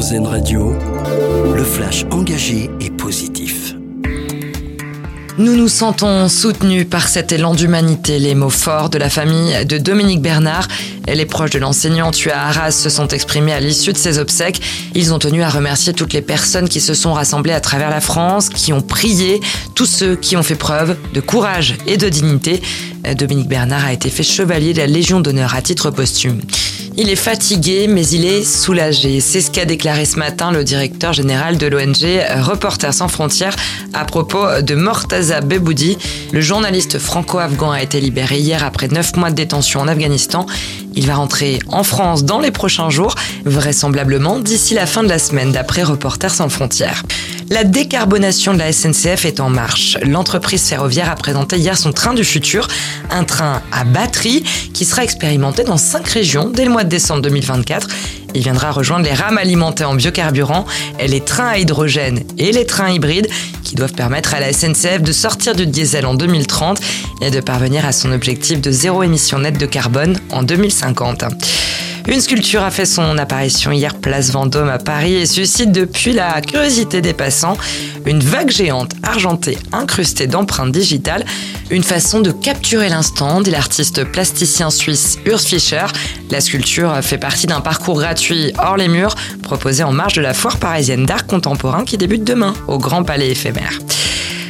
RZN Radio, le flash engagé et positif. Nous nous sentons soutenus par cet élan d'humanité. Les mots forts de la famille de Dominique Bernard et les proches de l'enseignant tué à Arras se sont exprimés à l'issue de ses obsèques. Ils ont tenu à remercier toutes les personnes qui se sont rassemblées à travers la France, qui ont prié, tous ceux qui ont fait preuve de courage et de dignité. Dominique Bernard a été fait chevalier de la Légion d'honneur à titre posthume. Il est fatigué, mais il est soulagé. C'est ce qu'a déclaré ce matin le directeur général de l'ONG Reporters sans frontières à propos de Mortaza Beboudi. Le journaliste franco-afghan a été libéré hier après neuf mois de détention en Afghanistan. Il va rentrer en France dans les prochains jours, vraisemblablement d'ici la fin de la semaine, d'après Reporters sans frontières. La décarbonation de la SNCF est en marche. L'entreprise ferroviaire a présenté hier son train du futur, un train à batterie qui sera expérimenté dans cinq régions dès le mois de décembre 2024. Il viendra rejoindre les rames alimentées en biocarburant, les trains à hydrogène et les trains hybrides qui doivent permettre à la SNCF de sortir du diesel en 2030 et de parvenir à son objectif de zéro émission nette de carbone en 2050. Une sculpture a fait son apparition hier place Vendôme à Paris et suscite depuis la curiosité des passants. Une vague géante argentée incrustée d'empreintes digitales, une façon de capturer l'instant, dit l'artiste plasticien suisse Urs Fischer. La sculpture fait partie d'un parcours gratuit hors les murs proposé en marge de la foire parisienne d'art contemporain qui débute demain au Grand Palais éphémère.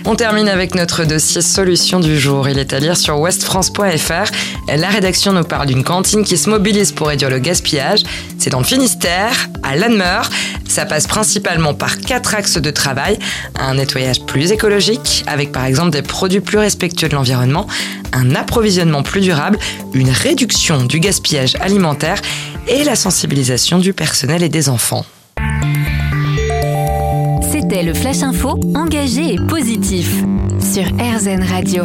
On termine avec notre dossier solution du jour. Il est à lire sur westfrance.fr. La rédaction nous parle d'une cantine qui se mobilise pour réduire le gaspillage. C'est dans le Finistère, à Lanmeur. Ça passe principalement par quatre axes de travail. Un nettoyage plus écologique, avec par exemple des produits plus respectueux de l'environnement, un approvisionnement plus durable, une réduction du gaspillage alimentaire et la sensibilisation du personnel et des enfants. C'était le Flash Info engagé et positif sur RZN Radio.